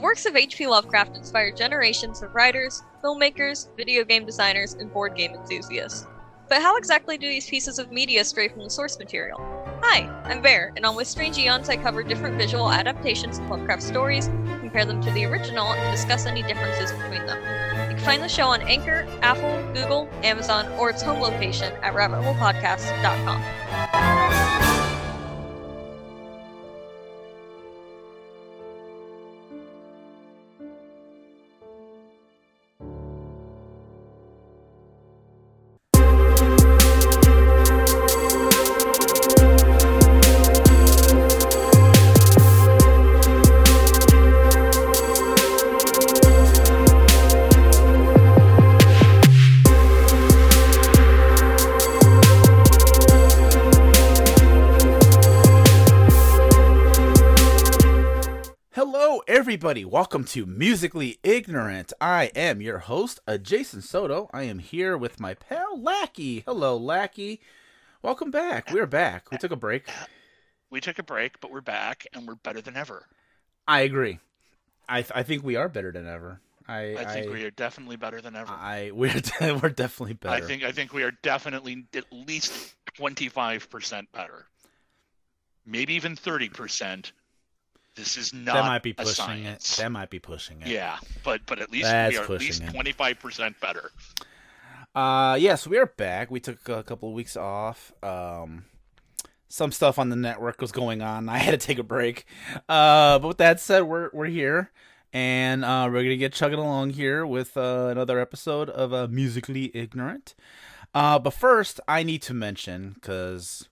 The works of H.P. Lovecraft inspired generations of writers, filmmakers, video game designers, and board game enthusiasts. But how exactly do these pieces of media stray from the source material? Hi, I'm Bear, and on With Strange Eons I cover different visual adaptations of Lovecraft stories, compare them to the original, and discuss any differences between them. You can find the show on Anchor, Apple, Google, Amazon, or its home location at rabbitholepodcast.com. everybody. Welcome to Musically Ignorant. I am your host, uh, Jason Soto. I am here with my pal Lackey. Hello, Lackey. Welcome back. We're back. We took a break. We took a break, but we're back and we're better than ever. I agree. I th- I think we are better than ever. I I think we are definitely better than ever. I we're de- we're definitely better. I think I think we are definitely at least twenty five percent better. Maybe even thirty percent. This is not that might be a pushing it. That might be pushing it. Yeah, but but at least That's we are at least twenty five percent better. Uh, yes, we are back. We took a couple of weeks off. Um, some stuff on the network was going on. I had to take a break. Uh, but with that said, we're we're here, and uh, we're gonna get chugging along here with uh, another episode of uh, Musically Ignorant. Uh, but first, I need to mention because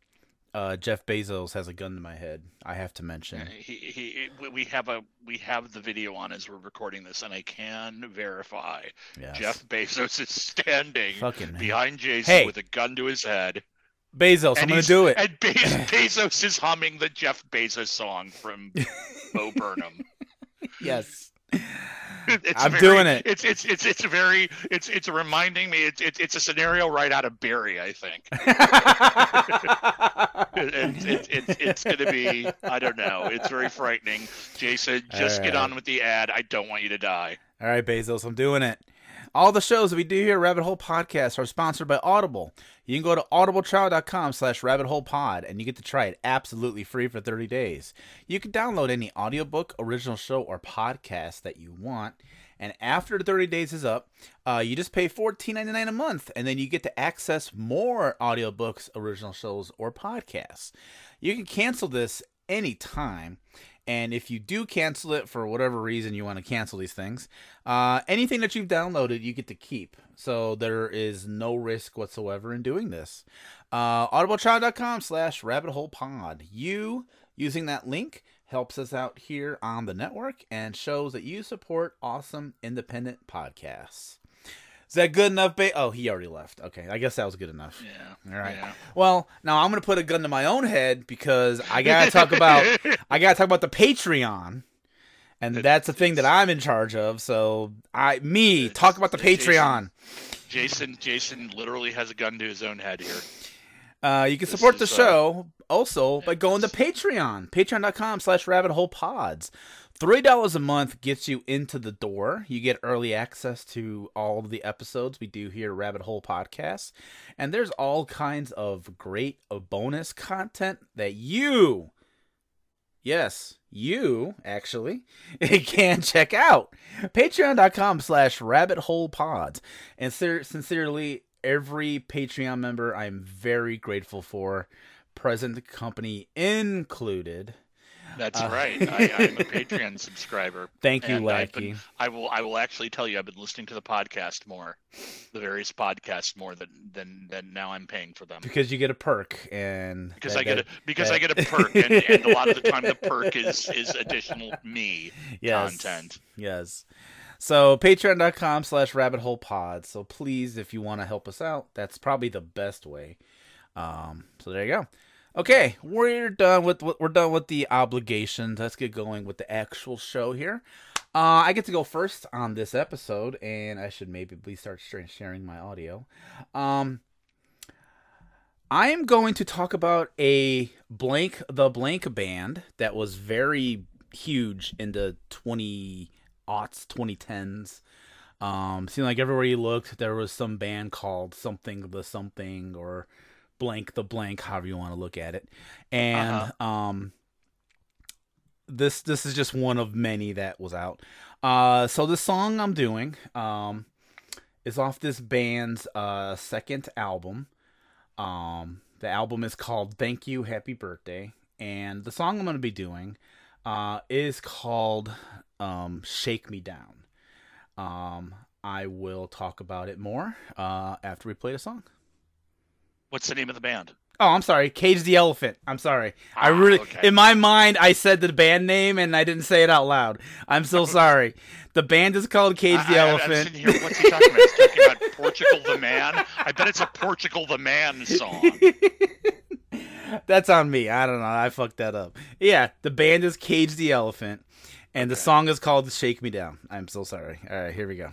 uh, Jeff Bezos has a gun to my head. I have to mention. He, he, we- we have a we have the video on as we're recording this, and I can verify Yes. Jeff Bezos is standing Fucking behind Jason Hey. with a gun to his head. Bezos, I'm gonna do it. And Be- Bezos is humming the Jeff Bezos song from Bo Burnham. Yes. It's I'm very- doing it. It's it's it's it's very it's it's reminding me. It's it's, it's a scenario right out of Barry, I think. It's it's it's, it's going to be I don't know. It's very frightening. Jason, just get on with the ad. I don't want you to die. All right, Bezos, I'm doing it. All the shows that we do here at Rabbit Hole Podcast are sponsored by Audible. You can go to audibletrial.com slash rabbitholepod and you get to try it absolutely free for 30 days. You can download any audiobook, original show, or podcast that you want. And after the 30 days is up, uh, you just pay $14.99 a month, and then you get to access more audiobooks, original shows, or podcasts. You can cancel this anytime. And if you do cancel it for whatever reason you want to cancel these things, uh, anything that you've downloaded you get to keep. So there is no risk whatsoever in doing this. Uh, audibletrial.com slash rabbit hole pod. You using that link helps us out here on the network and shows that you support awesome independent podcasts. Is that good enough? Ba- oh, he already left. Okay, I guess that was good enough. Yeah. All right. Yeah. Well, now I'm gonna put a gun to my own head because I gotta talk about I gotta talk about the Patreon, and that's the thing that I'm in charge of. So I, me, talk about the Jason. Patreon. Jason Jason literally has a gun to his own head here. Uh, you can This support the uh, show also by going to Patreon, patreon.com slash rabbit hole pods. Three dollars a month gets you into the door. You get early access to all of the episodes we do here at Rabbit Hole Podcast. And there's all kinds of great bonus content that you yes, you actually can check out. Patreon.com slash rabbit hole pods. And ser- sincerely, every Patreon member I'm very grateful for, present company included. That's Uh, right. I, I'm a Patreon subscriber. Thank you, Lackey. been- I will. I will actually tell you. I've been listening to the podcast more, the various podcasts more than than than now. I'm paying for them Because you get a perk and because that- I get a because that- I get a perk, and, and a lot of the time the perk is is additional me yes, content. Yes. So patreon.com slash rabbit hole pod. So please, if you want to help us out, that's probably the best way. Um, so there you go. Okay, we're done with we're done with the obligations. Let's get going with the actual show here. Uh, I get to go first on this episode, and I should maybe start sharing my audio. Um, I am going to talk about a blank the blank band that was very huge in the 20 aughts, 2010s. Um, seemed like everywhere you looked, there was some band called something the something or blank the blank, however you want to look at it. And Uh-huh. um, this this is just one of many that was out. Uh, so the song I'm doing um, is off this band's uh, second album. Um, the album is called "Thank You, Happy Birthday," and the song I'm going to be doing uh, is called um, "Shake Me Down." Um, I will talk about it more uh, after we play the song. What's the name of the band? Oh, I'm sorry. Cage the Elephant. I'm sorry. I Ah, really, okay. in my mind, I said the band name and I didn't say it out loud. I'm so sorry. The band is called Cage the I, I, Elephant. sitting here, what's he talking about? He's talking about Portugal the Man. I bet it's a Portugal the Man song. That's on me. I don't know. I fucked that up. Yeah, the band is Cage the Elephant, and the song is called "Shake Me Down." I'm so sorry. All right, here we go.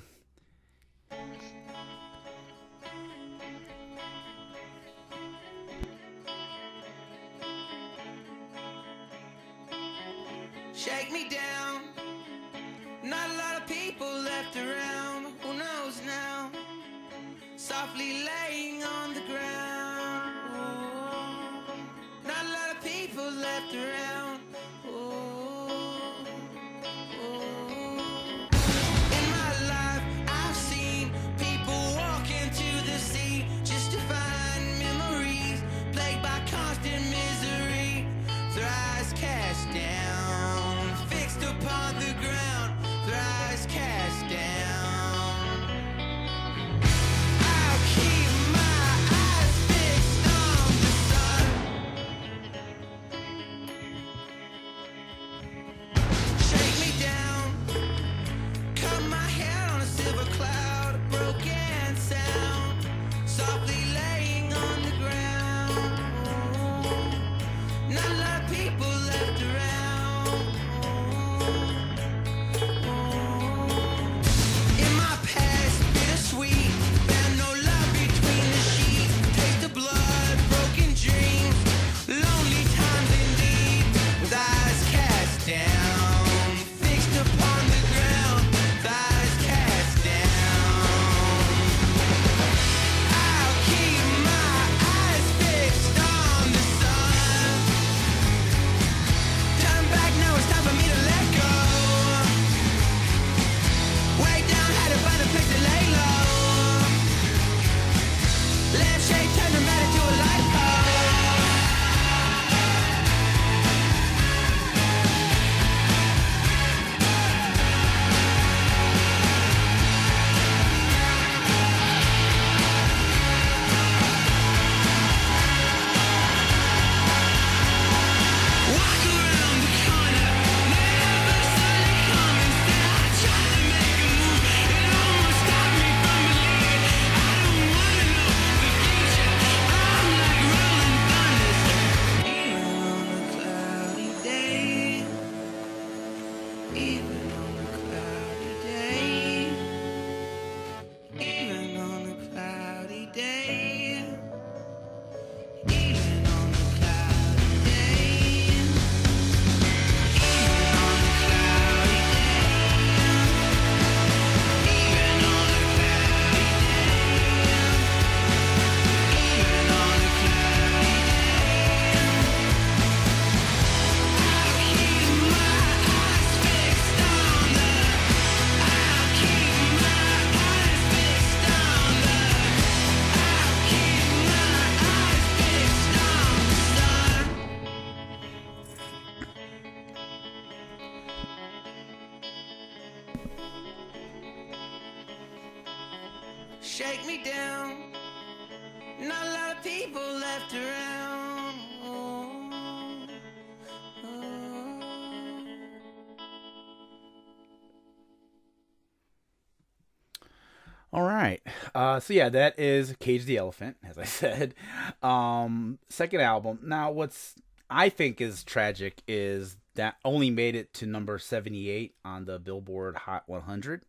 Right. Uh, so yeah, that is Cage the Elephant, as I said. Um, second album. Now, what's I think is tragic is that only made it to number seventy-eight on the Billboard Hot 100.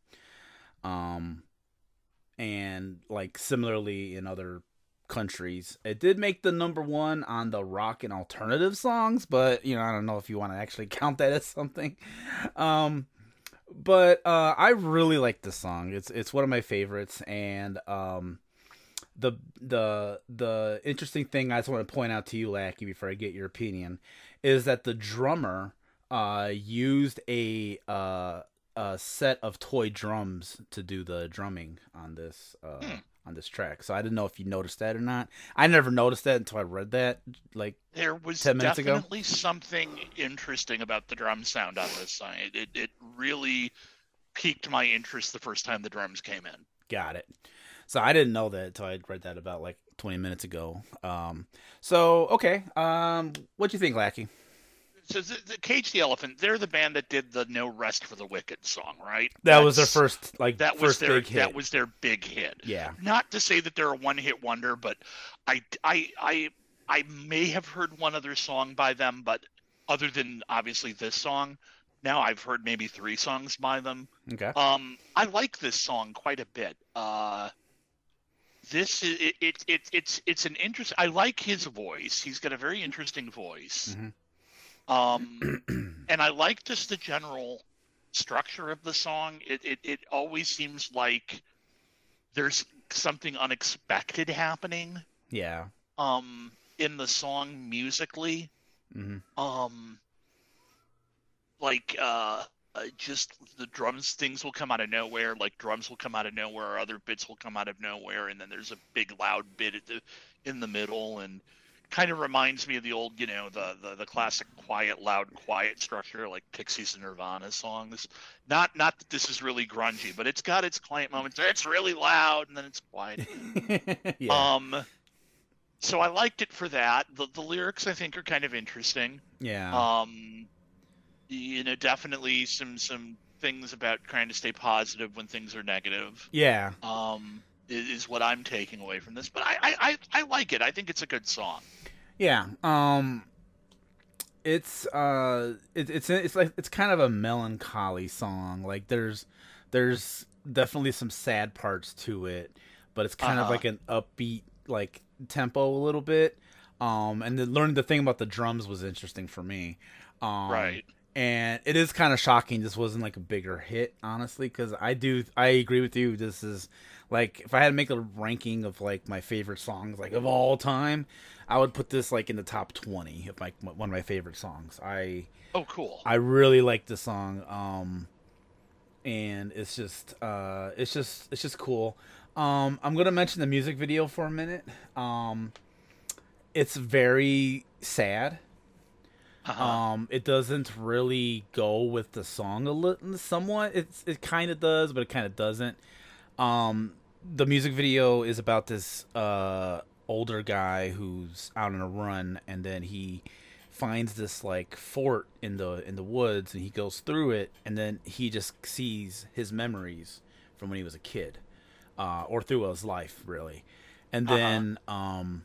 Um, and like similarly in other countries. It did make the number one on the rock and alternative songs, but you know I don't know if you want to actually count that as something. Um, but uh, I really like this song. It's it's one of my favorites, and um, the the the interesting thing I just want to point out to you, Lackey, before I get your opinion, is that the drummer uh, used a uh, a set of toy drums to do the drumming on this uh, Hmm. On this track. So I didn't know if you noticed that or not. I never noticed that until I read that. Like, There was 10 minutes ago? definitely something interesting about the drum sound on this song. It, it, it really piqued my interest the first time the drums came in. got it. So I didn't know that until I read that about like 20 minutes ago. Um, so okay. Um, what do you think, Lackey? So the, Cage the Elephant, they're the band that did the No Rest for the Wicked song, right? That was their first like That was their big hit. that was their big hit. yeah. Not to say that they're a one-hit wonder, but I I I I may have heard one other song by them, but other than obviously this song, now I've heard maybe three songs by them. Okay. Um, I like this song quite a bit. Uh, this is it, it, it it's it's an interest. I like his voice. He's got a very interesting voice. Mhm. Um, and I like just the general structure of the song. It, it it always seems like there's something unexpected happening. Yeah. Um, in the song musically hmm um like uh just the drums things will come out of nowhere like drums will come out of nowhere other bits will come out of nowhere and then there's a big loud bit at the in the middle and kind of reminds me of the old you know the the, the classic quiet loud quiet structure like pixies and nirvana songs. Not not that this is really grungy but it's got its quiet moments. It's really loud and then it's quiet. Yeah. um so i liked it for that. The, the lyrics i think are kind of interesting. Yeah. um you know definitely some some things about trying to stay positive when things are negative yeah. um is, what i'm taking away from this. But I, I i i like it. I think it's a good song Yeah. Um it's uh it, it's it's like it's kind of a melancholy song. Like there's there's definitely some sad parts to it, but it's kind of Uh-huh. like an upbeat like tempo a little bit. Um and then learning the thing about the drums was interesting for me. Um right and it is kind of shocking this wasn't like a bigger hit honestly because i do i agree with you this is like if i had to make a ranking of like my favorite songs like of all time i would put this like in the top 20 of my one of my favorite songs. I oh cool. I really like the song um and it's just uh it's just it's just cool. Um i'm gonna mention the music video for a minute. Um it's very sad uh-huh. um, it doesn't really go with the song a little, somewhat. It's it kind of does, but it kind of doesn't. Um, the music video is about this uh older guy who's out on a run, and then he finds this like fort in the in the woods, and he goes through it, and then he just sees his memories from when he was a kid, uh, or through his life really, and Uh-huh. then um,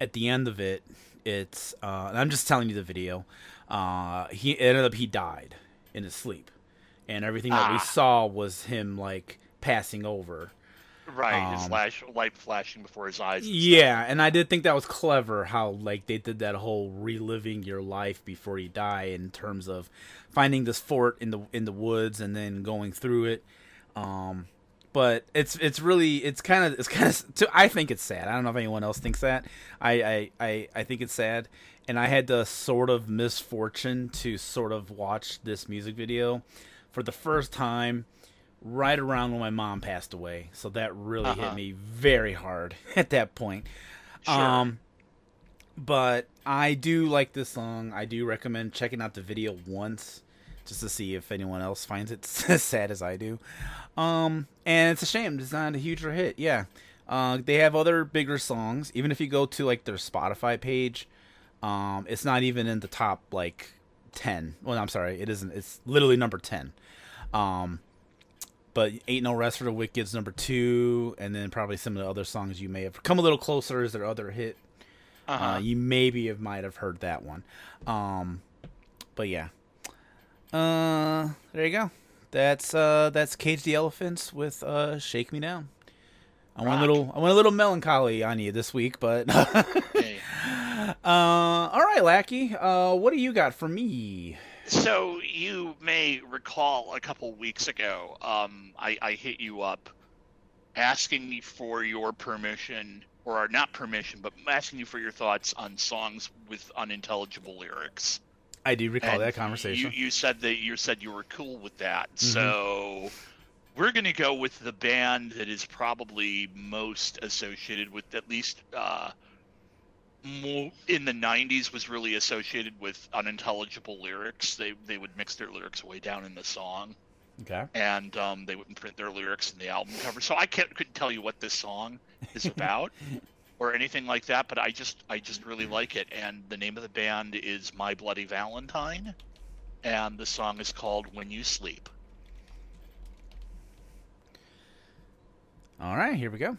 at the end of it, it's uh, and I'm just telling you the video. Uh, he ended up he died in his sleep, and everything that we Ah. saw was him like passing over. right his um, flash light flashing before his eyes and. Yeah, and I did think that was clever how like they did that whole reliving your life before you die in terms of finding this fort in the in the woods and then going through it. Um but it's it's really it's kind of it's kind of I think it's sad. I don't know if anyone else thinks that. I I I, I think it's sad and I had the sort of misfortune to sort of watch this music video for the first time right around when my mom passed away. So that really hit Uh-huh. me very hard at that point. Sure. Um but I do like this song. I do recommend checking out the video once just to see if anyone else finds it as sad as I do. Um and it's a shame it's not a huger hit. Yeah. Uh they have other bigger songs. Even if you go to like their Spotify page, um it's not even in the top like 10. Well, I'm sorry, it isn't. It's literally number 10. Um but Ain't No Rest for the Wicked's number two, and then probably some of the other songs you may have come a little closer is their other hit. uh-huh. Uh, you maybe have might have heard that one. Um, but yeah. Uh, there you go. That's uh, that's Cage the Elephants with uh, "Shake Me Down." I want a little I want a little melancholy on you this week, but Hey. uh, all right, Lackey. Uh, what do you got for me? So you may recall a couple weeks ago, um, I, I hit you up asking me for your permission, or not permission, but asking you for your thoughts on songs with unintelligible lyrics. I do recall And that conversation. You, you said that you said you were cool with that. Mhm. So we're going to go with the band that is probably most associated with at least uh, more in the 90s was really associated with unintelligible lyrics. They they would mix their lyrics way down in the song okay. and um, they wouldn't print their lyrics in the album cover. So I can't, couldn't tell you what this song is about or anything like that, but I just I just really like it. And the name of the band is My Bloody Valentine, and the song is called When You Sleep. All right, here we go.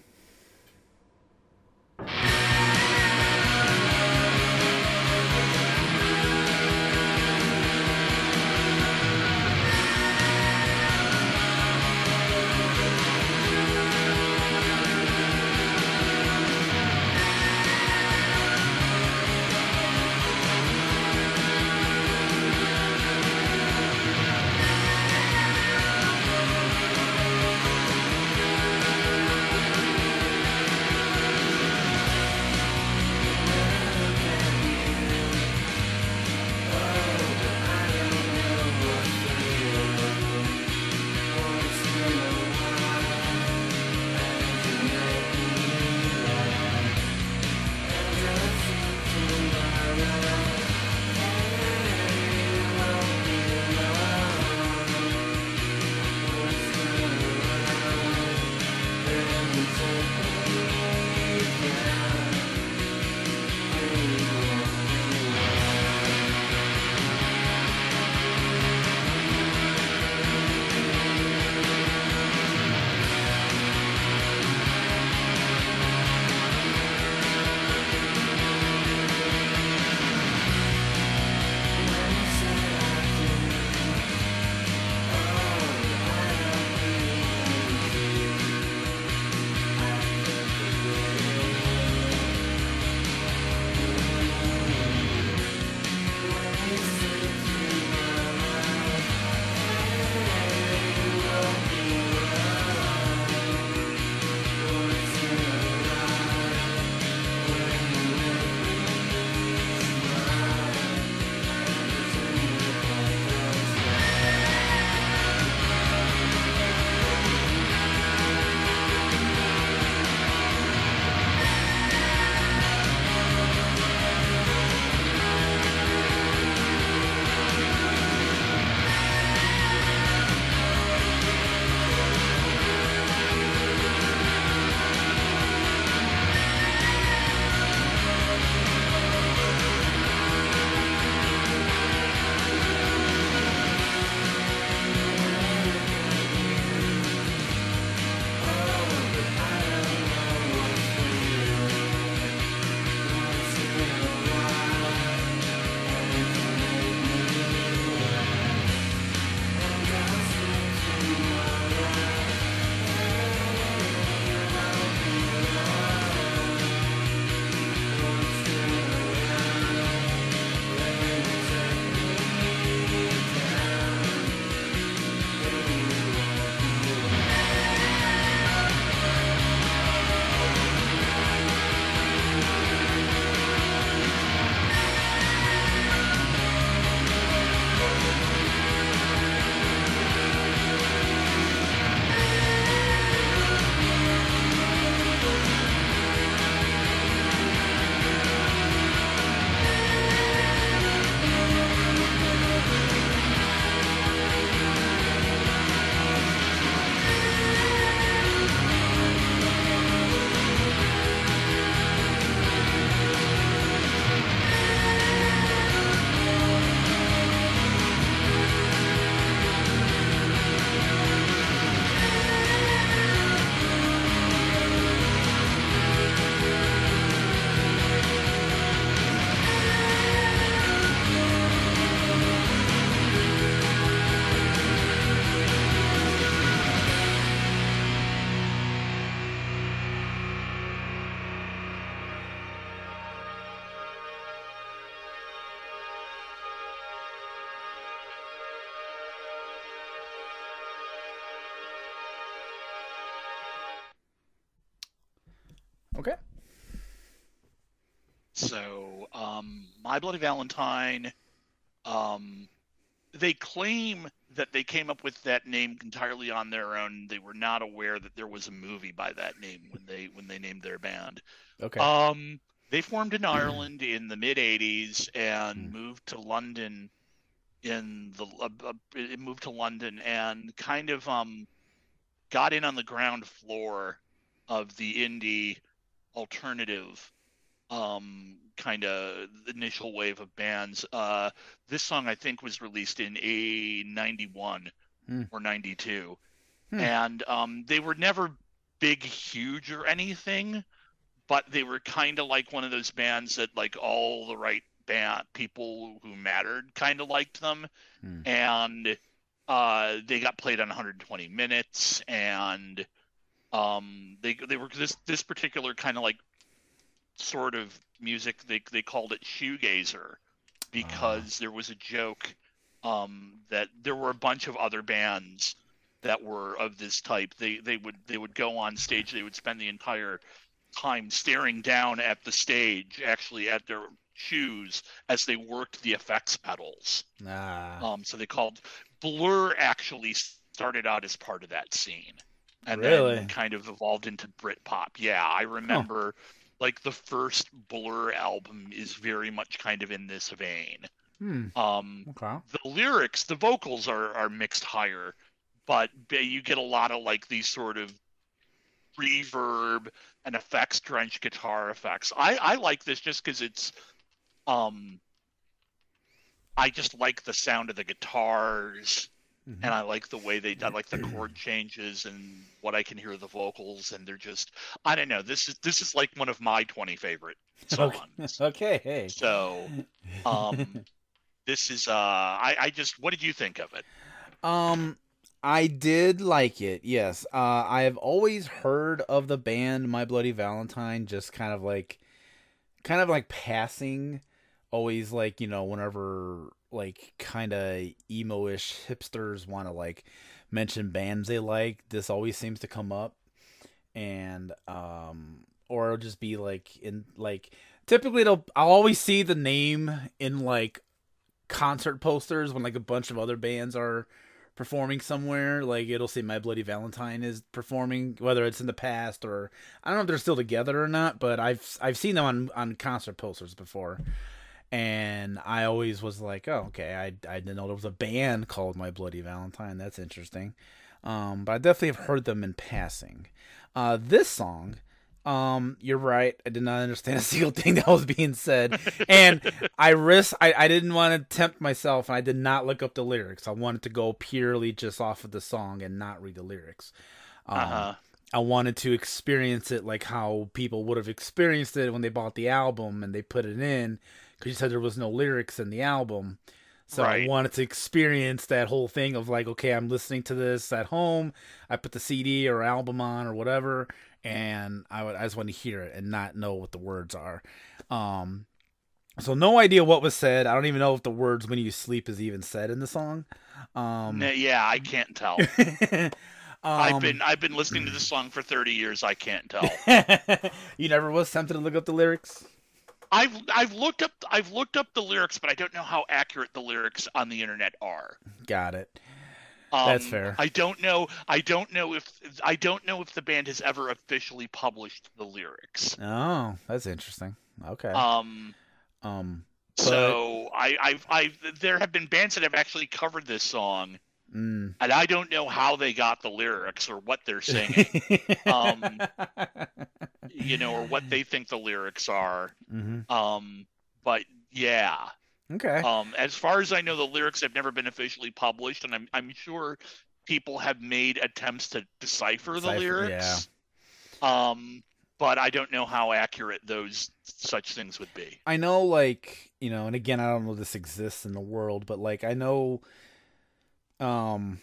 Okay. So, um, My Bloody Valentine, um, they claim that they came up with that name entirely on their own. They were not aware that there was a movie by that name when they when they named their band. Okay. Um, they formed in Ireland in the mid '80s and Mm. moved to London in the uh, uh, moved to London and kind of um got in on the ground floor of the indie alternative um kind of initial wave of bands. Uh, this song I think was released in a '91 Hmm. or '92, Hmm. and um, they were never big, huge or anything, but they were kind of like one of those bands that like all the right band people who mattered kind of liked them, Hmm. and uh, they got played on 120 minutes, and um, they they were this this particular kind of like sort of music they they called it shoegazer because there was a joke um, that there were a bunch of other bands that were of this type. They they would they would go on stage. They would spend the entire time staring down at the stage, actually at their shoes as they worked the effects pedals. Ah. Um, so they called Blur actually started out as part of that scene, and Really? then kind of evolved into Britpop. Yeah, I remember. Like the first Blur album is very much kind of in this vein. Hmm. Um, Okay. the lyrics, the vocals are are mixed higher, but you get a lot of like these sort of reverb and effects drenched guitar effects. I I like this just because it's um I just like the sound of the guitars Mhm. and I like the way they I like the chord changes and what I can hear the vocals and they're just I don't know this is this is like one of my 20 favorite songs. Okay. Hey. So um this is uh I I just what did you think of it? Um, I did like it. Yes. Uh, I have always heard of the band My Bloody Valentine, just kind of like, kind of like passing. Always like you know whenever like kind of emo-ish hipsters want to like mention bands they like, this always seems to come up, and um, or it'll just be like in like typically it'll I'll always see the name in like concert posters when like a bunch of other bands are performing somewhere. Like it'll say my bloody valentine is performing whether it's in the past or i don't know if they're still together or not but i've i've seen them on on concert posters before and i always was like oh okay i i didn't know there was a band called my bloody valentine that's interesting um but i definitely have heard them in passing uh this song um you're right i did not understand a single thing that was being said and I risk I, I didn't want to tempt myself and I did not look up the lyrics. I wanted to go purely just off of the song and not read the lyrics. Um, Uh-huh. I wanted to experience it like how people would have experienced it when they bought the album and they put it in because you said there was no lyrics in the album. So I wanted to experience that whole thing of like, okay, I'm listening to this at home. I put the CD or album on or whatever, and I would I just want to hear it and not know what the words are. Um, so no idea what was said. I don't even know if the words "when you sleep" is even said in the song. Um, yeah, I can't tell. um, I've been I've been listening to this song for 30 years. I can't tell. you never was tempted to look up the lyrics. I've I've looked up I've looked up the lyrics, but I don't know how accurate the lyrics on the internet are. Got it. Um, That's fair. I don't know. I don't know if I don't know if the band has ever officially published the lyrics. Oh, that's interesting. Okay. Um. Um. So I I've I there have been bands that have actually covered this song, Mm. and I don't know how they got the lyrics or what they're singing. Um, you know, or what they think the lyrics are. hmm Um. But yeah. Okay. Um, as far as I know, the lyrics have never been officially published, and I'm I'm sure people have made attempts to decipher the lyrics. Um, but I don't know how accurate those such things would be. I know, like you know, and again, I don't know if this exists in the world, but like I know, um,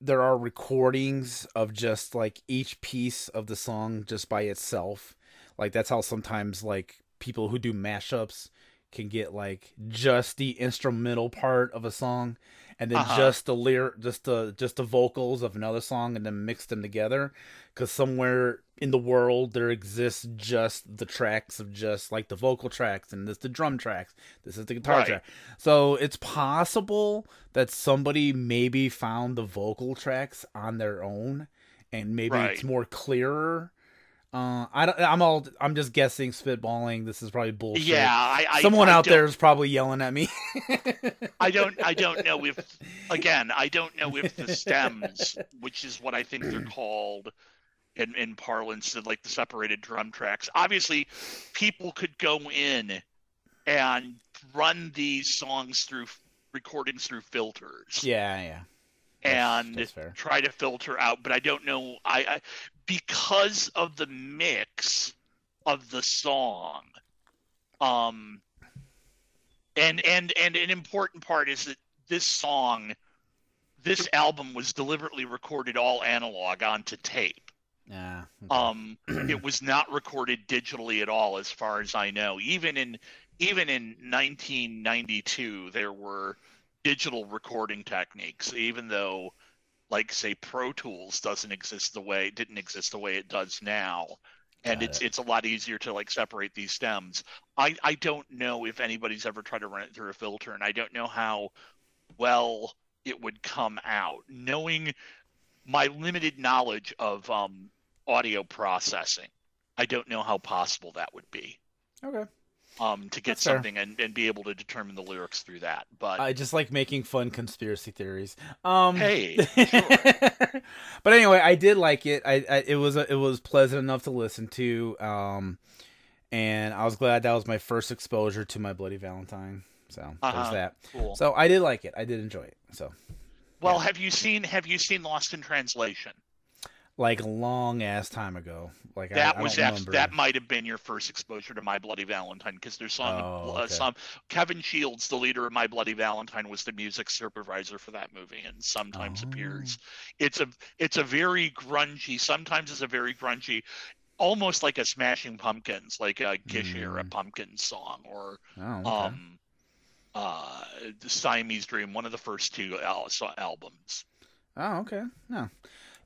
there are recordings of just like each piece of the song just by itself. Like that's how sometimes like people who do mashups can get like just the instrumental part of a song and then Uh-huh. just the lyric, just the just the vocals of another song, and then mix them together. Because somewhere in the world there exists just the tracks of just like the vocal tracks, and this the drum tracks. This is the guitar Right. track. So it's possible that somebody maybe found the vocal tracks on their own, and maybe it's more clearer. Uh, I don't, I'm all. I'm just guessing, spitballing. This is probably bullshit. Yeah, I, I Someone I out there is probably yelling at me. I don't I don't know if again I don't know if the stems, which is what I think they're called in in parlance, like the separated drum tracks. Obviously, people could go in and run these songs through recordings through filters yeah, yeah. And that's try to filter out. But I don't know. I, I because of the mix of the song. Um, and and and an important part is that this song, this album was deliberately recorded all analog onto tape. Yeah. Um, it was not recorded digitally at all, as far as I know. Even in even in 1992, there were digital recording techniques, even though, like say, Pro Tools doesn't exist the way didn't exist the way it does now, and Got it's it. it's a lot easier to like separate these stems. I I don't know if anybody's ever tried to run it through a filter, and I don't know how well it would come out. Knowing my limited knowledge of um, audio processing, I don't know how possible that would be okay. Um, to get That's something and, and be able to determine the lyrics through that. But I just like making fun conspiracy theories. Um, hey, but anyway, I did like it. I, I it was a, it was pleasant enough to listen to. Um, and I was glad that was my first exposure to my Bloody Valentine. So there's Uh-huh. that. cool. So I did like it. I did enjoy it. So well, have you seen have you seen Lost in Translation? Like a long ass time ago. Like That I, I was don't abs- that might have been your first exposure to My Bloody Valentine because there's some Oh, uh, some Kevin Shields, the leader of My Bloody Valentine, was the music supervisor for that movie and sometimes Oh. appears. It's a it's a very grungy. Sometimes it's a very grungy, almost like a Smashing Pumpkins, like a Gish era Mm. Pumpkins song or Oh, okay. um uh the Siamese Dream, one of the first two al- albums. Oh, okay. No.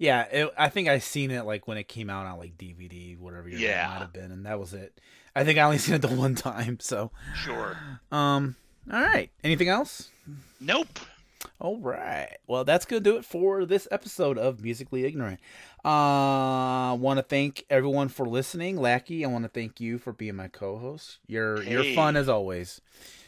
Yeah, it, I think I seen it like when it came out on like DVD, whatever year Yeah. might have been, and that was it. I think I only seen it the one time. So, Sure. um, all right. Anything else? Nope. All right. Well, that's gonna do it for this episode of Musically Ignorant. Uh, want to thank everyone for listening, Lackey. I want to thank you for being my co-host. You're you're fun as always.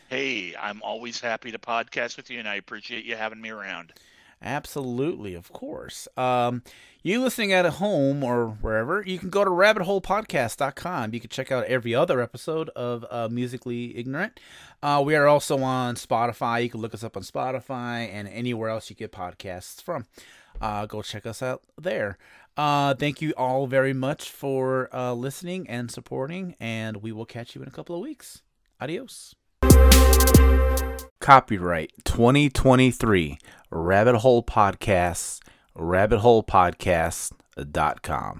Hey, I'm always happy to podcast with you, and I appreciate you having me around. Absolutely, of course. Um, you listening at home or wherever, you can go to rabbitholepodcast.com. You can check out every other episode of uh, Musically Ignorant. Uh, we are also on Spotify. You can look us up on Spotify and anywhere else you get podcasts from. Uh, go check us out there. Uh, thank you all very much for uh, listening and supporting, and we will catch you in a couple of weeks. Adios. Copyright 2023 Rabbit Hole Podcasts, rabbitholepodcasts.com.